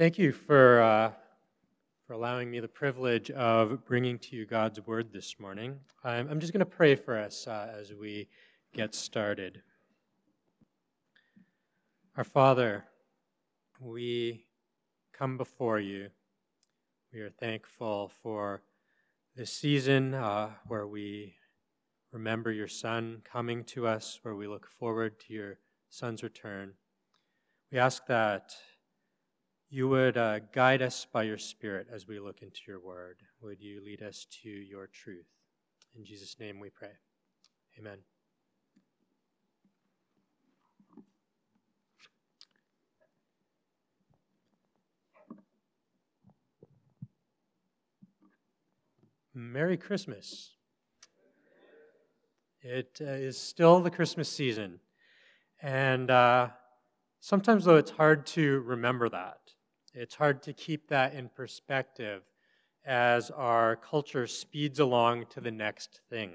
Thank you for, uh, for allowing me the privilege of bringing to you God's word this morning. I'm, I'm just going to pray for us uh, as we get started. Our Father, we come before you. We are thankful for this season uh, where we remember your Son coming to us, where we look forward to your Son's return. We ask that you would uh, guide us by your Spirit as we look into your word. Would you lead us to your truth? In Jesus' name we pray. Amen. Merry Christmas. It uh, is still the Christmas season. And uh, sometimes, though, it's hard to remember that. It's hard to keep that in perspective as our culture speeds along to the next thing.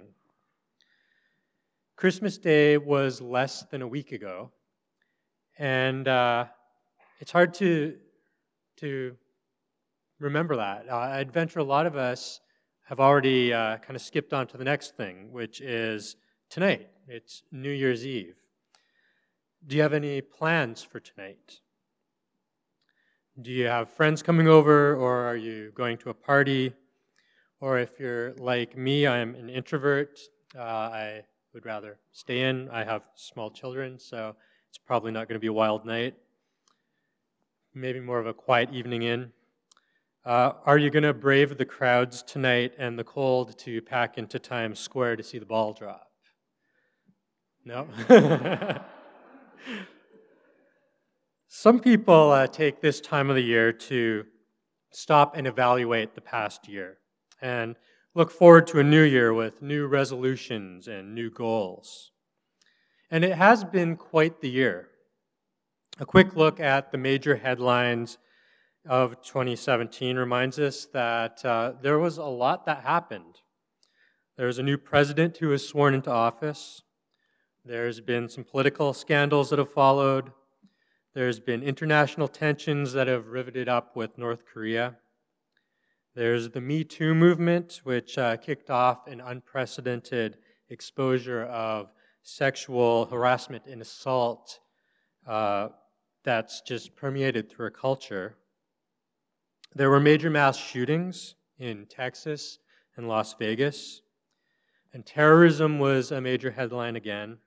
Christmas Day was less than a week ago, and uh, it's hard to, to remember that. Uh, I'd venture a lot of us have already uh, kind of skipped on to the next thing, which is tonight. It's New Year's Eve. Do you have any plans for tonight? Do you have friends coming over, or are you going to a party? Or if you're like me, I'm an introvert. Uh, I would rather stay in. I have small children, so it's probably not going to be a wild night. Maybe more of a quiet evening in. Uh, are you going to brave the crowds tonight and the cold to pack into Times Square to see the ball drop? No? Some people uh, take this time of the year to stop and evaluate the past year and look forward to a new year with new resolutions and new goals. And it has been quite the year. A quick look at the major headlines of 2017 reminds us that uh, there was a lot that happened. There's a new president who was sworn into office. There's been some political scandals that have followed. There's been international tensions that have riveted up with North Korea. There's the Me Too movement, which uh, kicked off an unprecedented exposure of sexual harassment and assault uh, that's just permeated through our culture. There were major mass shootings in Texas and Las Vegas, and terrorism was a major headline again.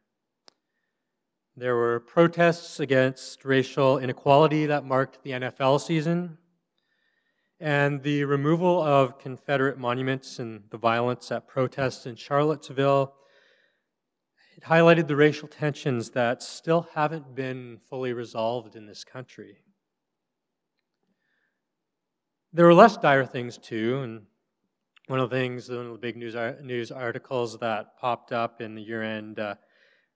There were protests against racial inequality that marked the NFL season, and the removal of Confederate monuments and the violence at protests in Charlottesville. It highlighted the racial tensions that still haven't been fully resolved in this country. There were less dire things too, and one of the things, one of the big news, news articles that popped up in the year end uh,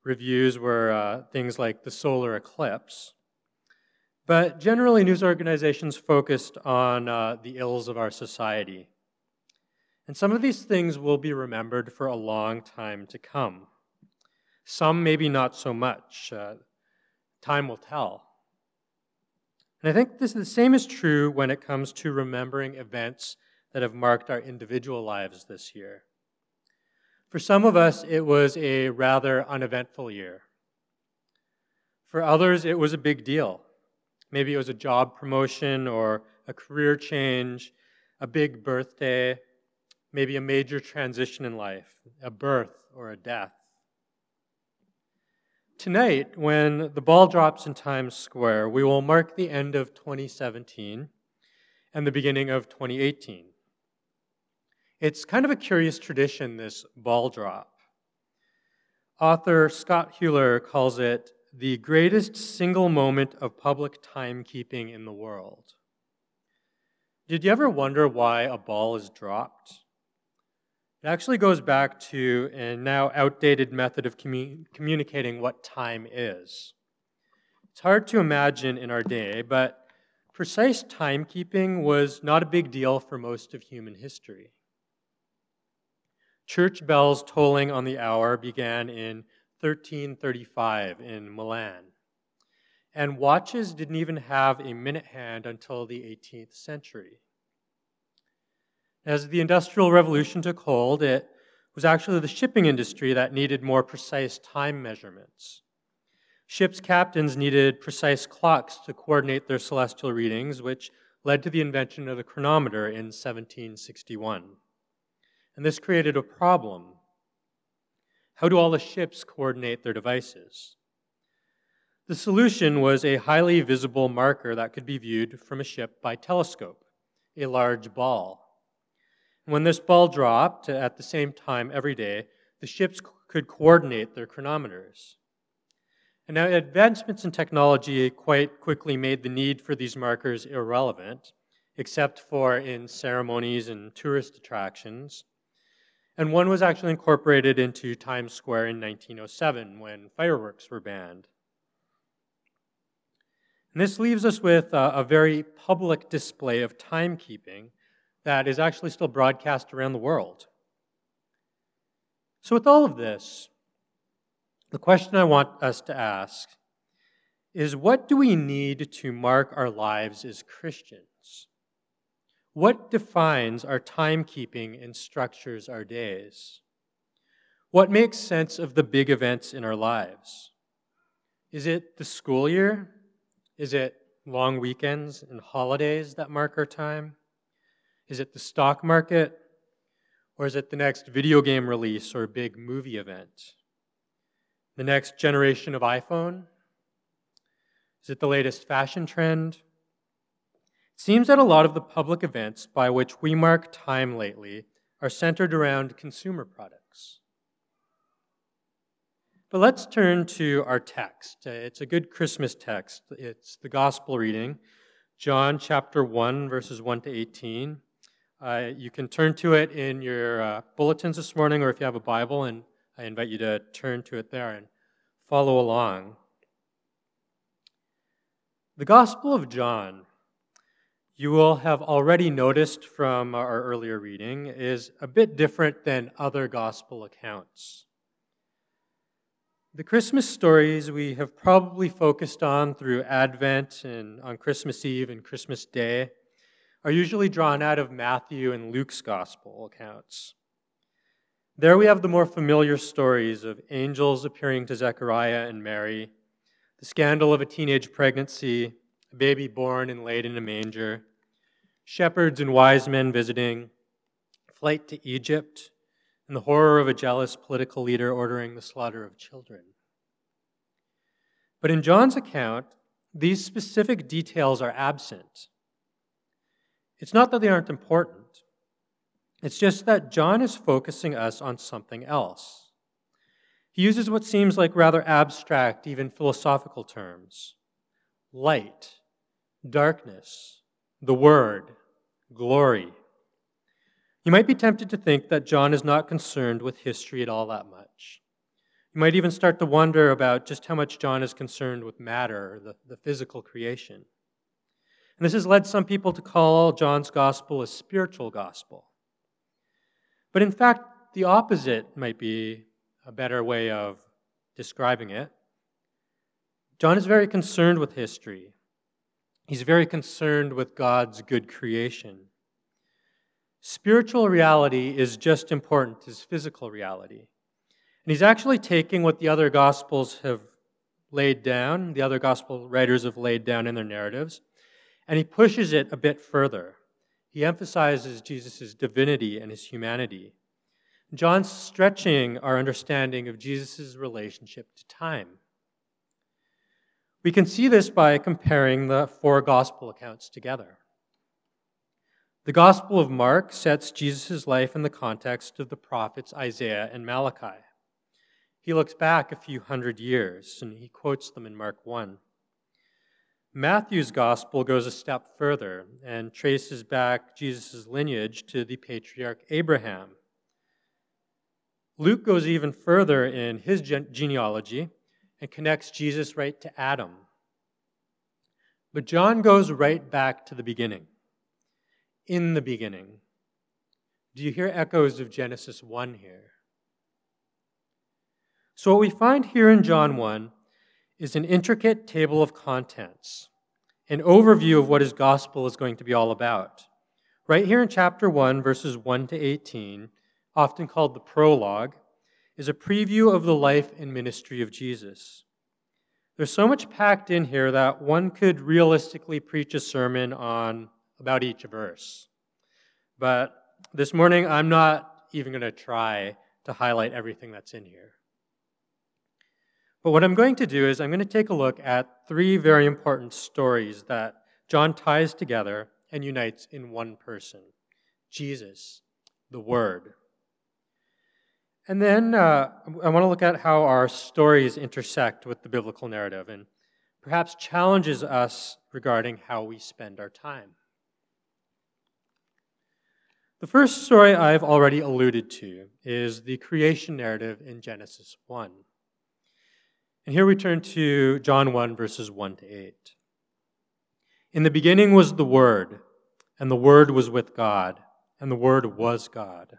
reviews were uh, things like the solar eclipse. But generally, news organizations focused on uh, the ills of our society. And some of these things will be remembered for a long time to come. Some maybe not so much. Uh, time will tell. And I think this, the same is true when it comes to remembering events that have marked our individual lives this year. For some of us, it was a rather uneventful year. For others, it was a big deal. Maybe it was a job promotion or a career change, a big birthday, maybe a major transition in life, a birth or a death. Tonight, when the ball drops in Times Square, we will mark the end of 2017 and the beginning of 2018. It's kind of a curious tradition, this ball drop. Author Scott Huler calls it the greatest single moment of public timekeeping in the world. Did you ever wonder why a ball is dropped? It actually goes back to a now outdated method of commu- communicating what time is. It's hard to imagine in our day, but precise timekeeping was not a big deal for most of human history. Church bells tolling on the hour began in 1335 in Milan. and watches didn't even have a minute hand until the 18th century. As the Industrial Revolution took hold, it was actually the shipping industry that needed more precise time measurements. Ships' captains needed precise clocks to coordinate their celestial readings, which led to the invention of the chronometer in 1761. And this created a problem. How do all the ships coordinate their devices? The solution was a highly visible marker that could be viewed from a ship by telescope, a large ball. When this ball dropped at the same time every day, the ships could coordinate their chronometers. And now, advancements in technology quite quickly made the need for these markers irrelevant, except for in ceremonies and tourist attractions. And one was actually incorporated into Times Square in 1907 when fireworks were banned. And this leaves us with a, a very public display of timekeeping that is actually still broadcast around the world. So, with all of this, the question I want us to ask is what do we need to mark our lives as Christians? What defines our timekeeping and structures our days? What makes sense of the big events in our lives? Is it the school year? Is it long weekends and holidays that mark our time? Is it the stock market? Or is it the next video game release or big movie event? The next generation of iPhone? Is it the latest fashion trend? Seems that a lot of the public events by which we mark time lately are centered around consumer products. But let's turn to our text. It's a good Christmas text. It's the gospel reading, John chapter 1, verses 1 to 18. Uh, you can turn to it in your uh, bulletins this morning, or if you have a Bible, and I invite you to turn to it there and follow along. The Gospel of John, you will have already noticed from our earlier reading, is a bit different than other Gospel accounts. The Christmas stories we have probably focused on through Advent and on Christmas Eve and Christmas Day are usually drawn out of Matthew and Luke's gospel accounts. There we have the more familiar stories of angels appearing to Zechariah and Mary, the scandal of a teenage pregnancy, a baby born and laid in a manger, shepherds and wise men visiting, flight to Egypt, and the horror of a jealous political leader ordering the slaughter of children. But in John's account, these specific details are absent. It's not that they aren't important, it's just that John is focusing us on something else. He uses what seems like rather abstract, even philosophical terms light, darkness, the word, glory. You might be tempted to think that John is not concerned with history at all that much. You might even start to wonder about just how much John is concerned with matter, the, the physical creation. And this has led some people to call John's gospel a spiritual gospel. But in fact, the opposite might be a better way of describing it. John is very concerned with history. He's very concerned with God's good creation. Spiritual reality is just as important as physical reality. And he's actually taking what the other gospels have laid down, the other gospel writers have laid down in their narratives, and he pushes it a bit further. He emphasizes Jesus' divinity and his humanity. John's stretching our understanding of Jesus' relationship to time. We can see this by comparing the four gospel accounts together. The Gospel of Mark sets Jesus' life in the context of the prophets Isaiah and Malachi. He looks back a few hundred years and he quotes them in Mark 1. Matthew's gospel goes a step further and traces back Jesus' lineage to the patriarch Abraham. Luke goes even further in his genealogy and connects Jesus right to Adam. But John goes right back to the beginning. In the beginning. Do you hear echoes of Genesis 1 here? So, what we find here in John 1 is an intricate table of contents, an overview of what his gospel is going to be all about. Right here in chapter 1, verses 1 to 18, often called the prologue, is a preview of the life and ministry of Jesus. There's so much packed in here that one could realistically preach a sermon on about each verse. But this morning, I'm not even going to try to highlight everything that's in here. But what I'm going to do is I'm going to take a look at three very important stories that John ties together and unites in one person Jesus, the Word. And then uh, I want to look at how our stories intersect with the biblical narrative and perhaps challenges us regarding how we spend our time. The first story I've already alluded to is the creation narrative in Genesis 1. And here we turn to John 1, verses 1 to 8. In the beginning was the Word, and the Word was with God, and the Word was God.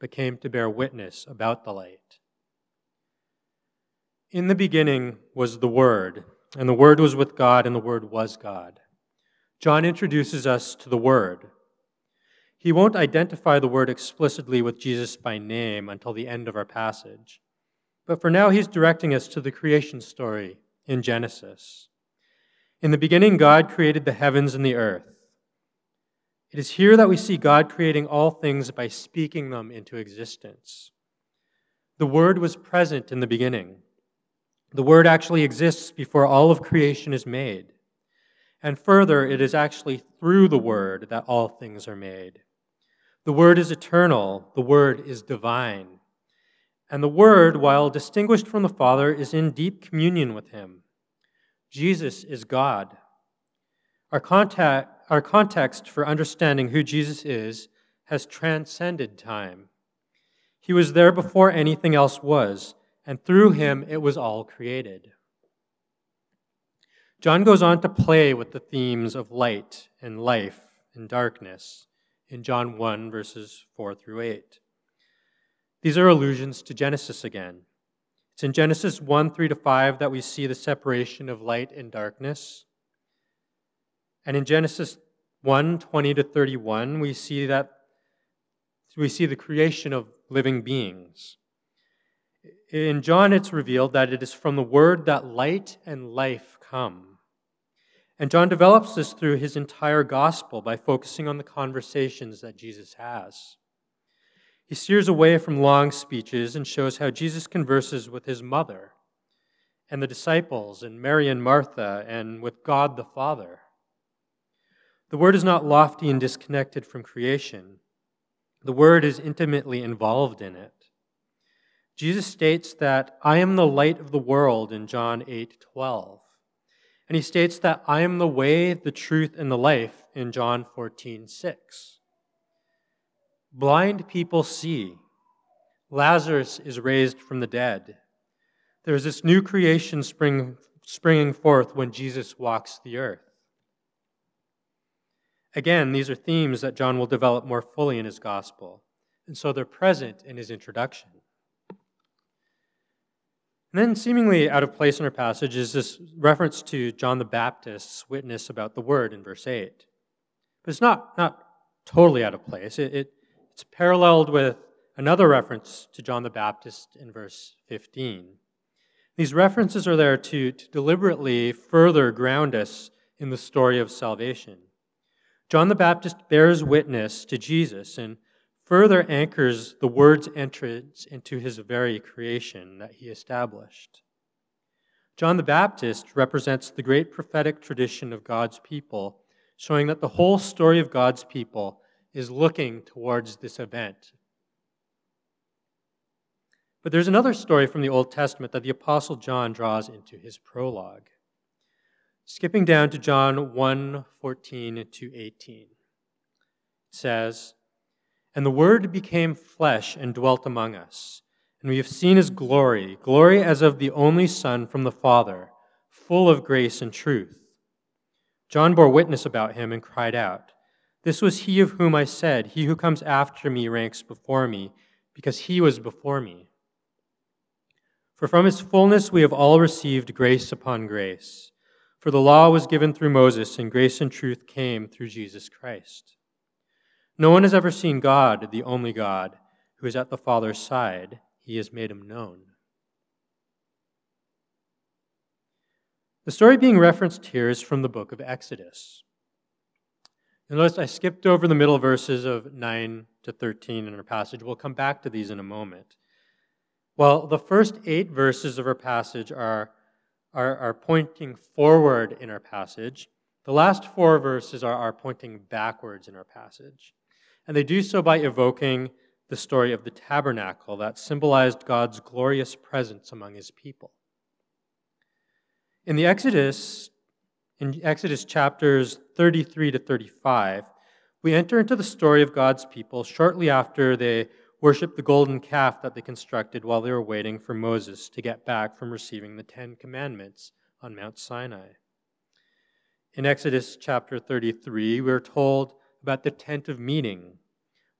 but came to bear witness about the light. In the beginning was the Word, and the Word was with God, and the Word was God. John introduces us to the Word. He won't identify the Word explicitly with Jesus by name until the end of our passage, but for now he's directing us to the creation story in Genesis. In the beginning, God created the heavens and the earth. It is here that we see God creating all things by speaking them into existence. The Word was present in the beginning. The Word actually exists before all of creation is made. And further, it is actually through the Word that all things are made. The Word is eternal, the Word is divine. And the Word, while distinguished from the Father, is in deep communion with Him. Jesus is God. Our contact, our context for understanding who Jesus is has transcended time. He was there before anything else was, and through him it was all created. John goes on to play with the themes of light and life and darkness in John 1, verses 4 through 8. These are allusions to Genesis again. It's in Genesis 1, 3 to 5 that we see the separation of light and darkness. And in Genesis 1 20 to 31, we see that we see the creation of living beings. In John, it's revealed that it is from the word that light and life come. And John develops this through his entire gospel by focusing on the conversations that Jesus has. He steers away from long speeches and shows how Jesus converses with his mother and the disciples and Mary and Martha and with God the Father. The Word is not lofty and disconnected from creation. The Word is intimately involved in it. Jesus states that I am the light of the world in John 8 12. And he states that I am the way, the truth, and the life in John 14 6. Blind people see. Lazarus is raised from the dead. There is this new creation spring, springing forth when Jesus walks the earth. Again, these are themes that John will develop more fully in his gospel, and so they're present in his introduction. And then, seemingly out of place in our passage, is this reference to John the Baptist's witness about the word in verse 8. But it's not, not totally out of place. It, it, it's paralleled with another reference to John the Baptist in verse 15. These references are there to, to deliberately further ground us in the story of salvation. John the Baptist bears witness to Jesus and further anchors the word's entrance into his very creation that he established. John the Baptist represents the great prophetic tradition of God's people, showing that the whole story of God's people is looking towards this event. But there's another story from the Old Testament that the Apostle John draws into his prologue. Skipping down to John 1 14 to 18, it says, And the Word became flesh and dwelt among us, and we have seen his glory, glory as of the only Son from the Father, full of grace and truth. John bore witness about him and cried out, This was he of whom I said, He who comes after me ranks before me, because he was before me. For from his fullness we have all received grace upon grace. For the law was given through Moses, and grace and truth came through Jesus Christ. No one has ever seen God, the only God, who is at the Father's side. He has made him known. The story being referenced here is from the book of Exodus. You'll notice I skipped over the middle verses of 9 to 13 in our passage. We'll come back to these in a moment. Well, the first eight verses of our passage are, are, are pointing forward in our passage. The last four verses are, are pointing backwards in our passage. And they do so by evoking the story of the tabernacle that symbolized God's glorious presence among his people. In the Exodus, in Exodus chapters 33 to 35, we enter into the story of God's people shortly after they worshiped the golden calf that they constructed while they were waiting for Moses to get back from receiving the Ten Commandments on Mount Sinai. In Exodus chapter 33, we're told about the tent of meeting,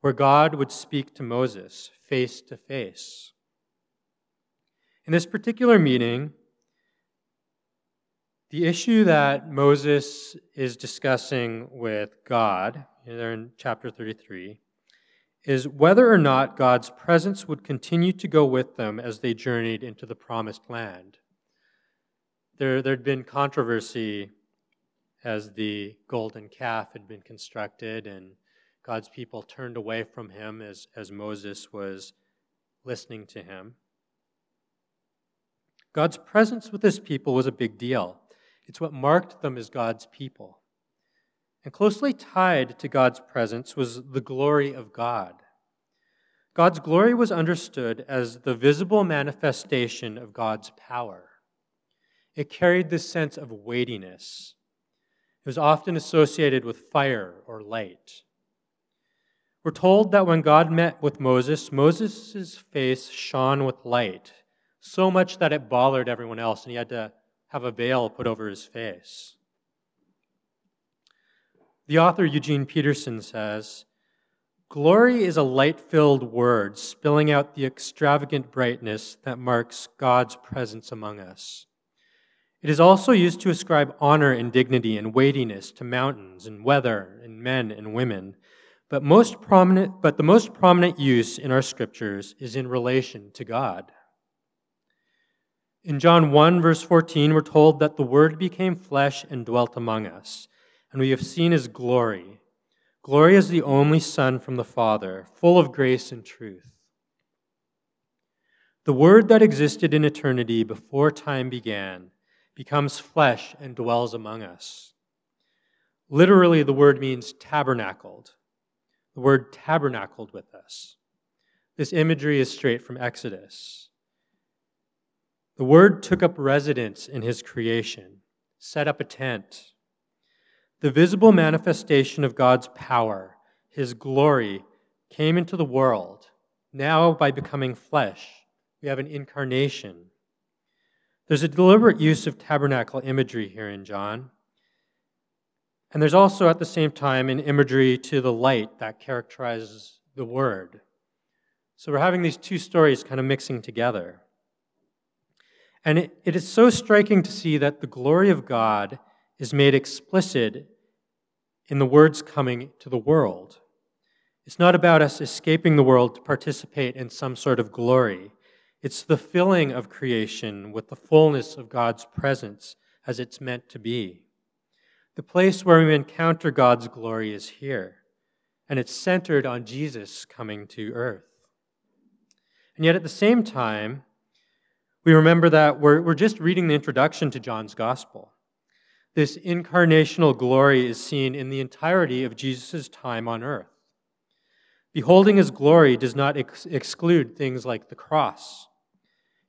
where God would speak to Moses face to face. In this particular meeting, the issue that Moses is discussing with God, there in chapter 33, is whether or not God's presence would continue to go with them as they journeyed into the promised land. There had been controversy as the golden calf had been constructed, and God's people turned away from him as, as Moses was listening to him. God's presence with his people was a big deal. It's what marked them as God's people. And closely tied to God's presence was the glory of God. God's glory was understood as the visible manifestation of God's power. It carried this sense of weightiness. It was often associated with fire or light. We're told that when God met with Moses, Moses' face shone with light, so much that it bothered everyone else, and he had to have a veil put over his face. The author Eugene Peterson says Glory is a light filled word spilling out the extravagant brightness that marks God's presence among us. It is also used to ascribe honor and dignity and weightiness to mountains and weather and men and women. But, most prominent, but the most prominent use in our scriptures is in relation to God. In John 1, verse 14, we're told that the Word became flesh and dwelt among us and we have seen his glory. Glory as the only Son from the Father, full of grace and truth. The Word that existed in eternity before time began becomes flesh and dwells among us. Literally, the word means tabernacled. The word tabernacled with us. This imagery is straight from Exodus. The Word took up residence in His creation, set up a tent, the visible manifestation of God's power, his glory, came into the world. Now, by becoming flesh, we have an incarnation. There's a deliberate use of tabernacle imagery here in John. And there's also, at the same time, an imagery to the light that characterizes the Word. So we're having these two stories kind of mixing together. And it, it is so striking to see that the glory of God is made explicit in the words coming to the world. It's not about us escaping the world to participate in some sort of glory. It's the filling of creation with the fullness of God's presence as it's meant to be. The place where we encounter God's glory is here, and it's centered on Jesus coming to earth. And yet, at the same time, we remember that we're, we're just reading the introduction to John's gospel. This incarnational glory is seen in the entirety of Jesus' time on earth. Beholding his glory does not ex- exclude things like the cross,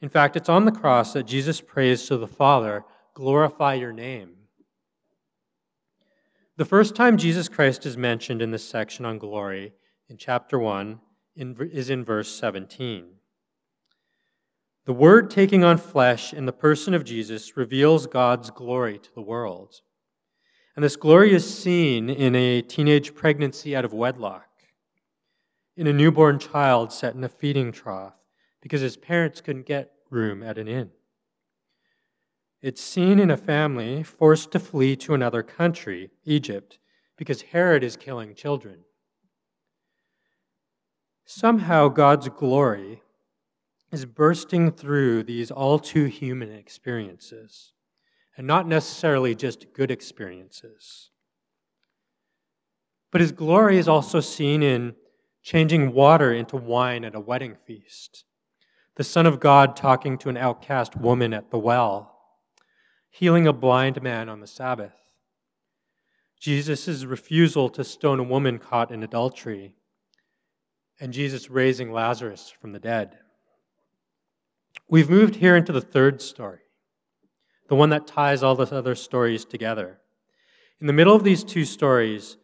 In fact, it's on the cross that Jesus prays to the Father, Glorify your name. The first time Jesus Christ is mentioned in this section on glory, in chapter 1, is in verse 17. The Word taking on flesh in the person of Jesus reveals God's glory to the world. And this glory is seen in a teenage pregnancy out of wedlock, in a newborn child set in a feeding trough because his parents couldn't get room at an inn. It's seen in a family forced to flee to another country, Egypt, because Herod is killing children. Somehow, God's glory is bursting through these all too human experiences and not necessarily just good experiences. But his glory is also seen in changing water into wine at a wedding feast, the Son of God talking to an outcast woman at the well, healing a blind man on the Sabbath, Jesus' refusal to stone a woman caught in adultery, and Jesus raising Lazarus from the dead. We've moved here into the third story the one that ties all the other stories together. In the middle of these two stories,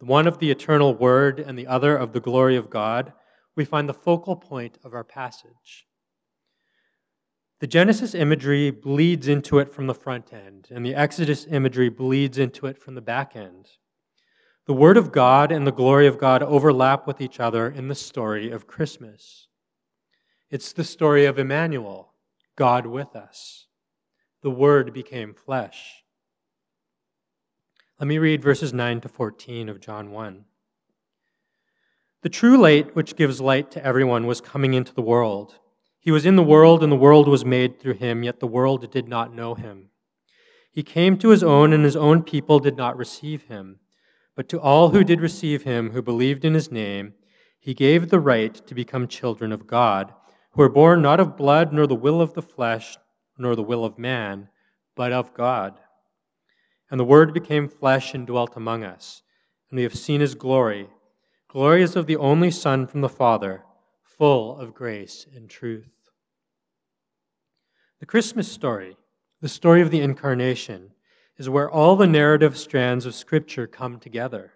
one of the eternal word and the other of the glory of God, we find the focal point of our passage. The Genesis imagery bleeds into it from the front end, and the Exodus imagery bleeds into it from the back end. The Word of God and the glory of God overlap with each other in the story of Christmas. It's the story of Emmanuel, God with us the Word became flesh. Let me read verses 9 to 14 of John 1. The true light, which gives light to everyone, was coming into the world. He was in the world, and the world was made through him, yet the world did not know him. He came to his own, and his own people did not receive him. But to all who did receive him, who believed in his name, he gave the right to become children of God, who are born not of blood, nor the will of the flesh, nor the will of man, but of God. And the Word became flesh and dwelt among us, and we have seen his glory. Glory is of the only Son from the Father, full of grace and truth. The Christmas story, the story of the Incarnation, is where all the narrative strands of Scripture come together.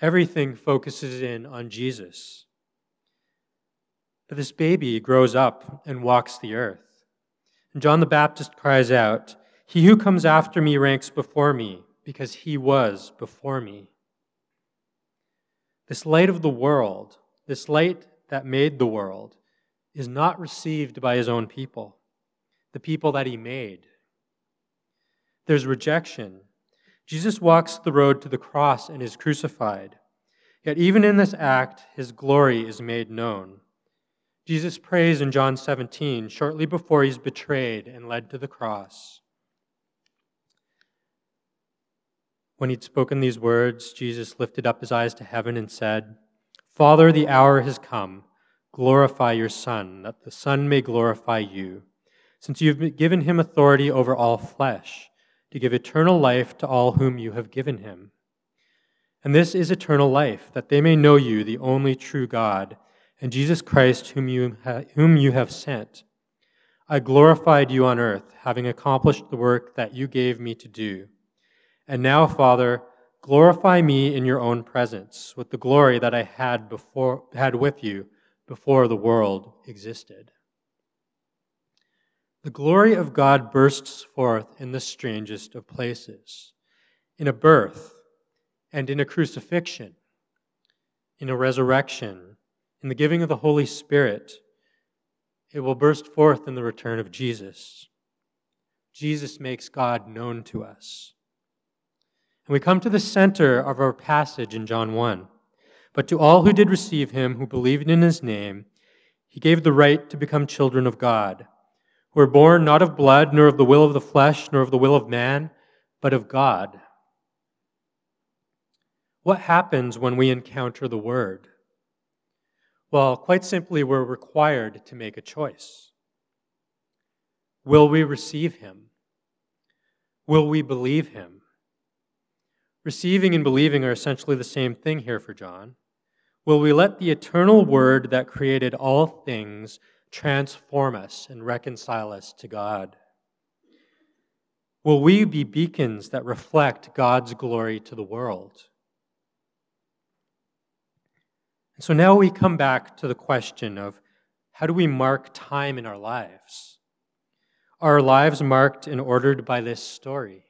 Everything focuses in on Jesus. But this baby grows up and walks the earth. And John the Baptist cries out, He who comes after me ranks before me, because he was before me. This light of the world, this light that made the world, is not received by his own people, the people that he made. There's rejection. Jesus walks the road to the cross and is crucified. Yet, even in this act, his glory is made known. Jesus prays in John 17, shortly before he's betrayed and led to the cross. When he'd spoken these words, Jesus lifted up his eyes to heaven and said, Father, the hour has come. Glorify your Son, that the Son may glorify you, since you have given him authority over all flesh, to give eternal life to all whom you have given him. And this is eternal life, that they may know you, the only true God and Jesus Christ, whom you, ha- whom you have sent. I glorified you on earth, having accomplished the work that you gave me to do. And now, Father, glorify me in your own presence with the glory that I had before had with you before the world existed. The glory of God bursts forth in the strangest of places, in a birth and in a crucifixion, in a resurrection in the giving of the Holy Spirit, it will burst forth in the return of Jesus. Jesus makes God known to us. And we come to the center of our passage in John 1. But to all who did receive him, who believed in his name, he gave the right to become children of God, who were born not of blood, nor of the will of the flesh, nor of the will of man, but of God. What happens when we encounter the Word? Well, quite simply, we're required to make a choice. Will we receive him? Will we believe him? Receiving and believing are essentially the same thing here for John. Will we let the eternal word that created all things transform us and reconcile us to God? Will we be beacons that reflect God's glory to the world? And so now we come back to the question of how do we mark time in our lives? Are our lives marked and ordered by this story?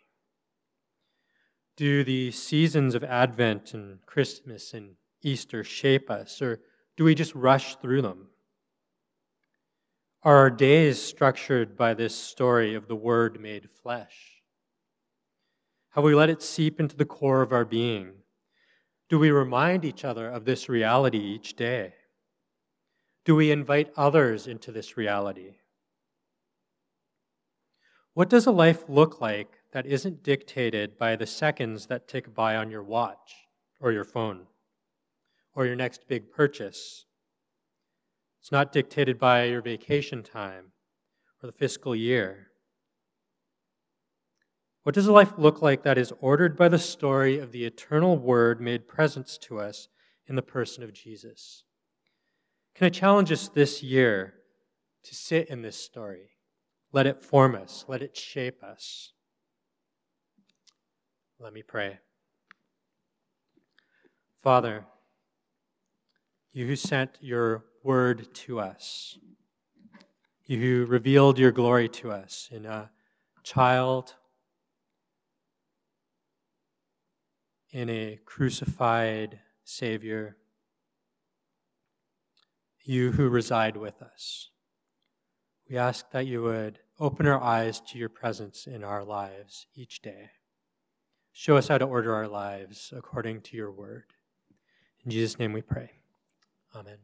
Do the seasons of Advent and Christmas and Easter shape us, or do we just rush through them? Are our days structured by this story of the Word made flesh? Have we let it seep into the core of our being? Do we remind each other of this reality each day? Do we invite others into this reality? What does a life look like that isn't dictated by the seconds that tick by on your watch or your phone or your next big purchase it's not dictated by your vacation time or the fiscal year. What does a life look like that is ordered by the story of the eternal Word made presence to us in the person of Jesus? Can I challenge us this year to sit in this story? Let it form us, let it shape us. Let me pray. Father, you who sent your word to us. You who revealed your glory to us in a child, in a crucified Savior, you who reside with us. We ask that you would open our eyes to your presence in our lives each day. Show us how to order our lives according to your word. In Jesus' name we pray. Amen.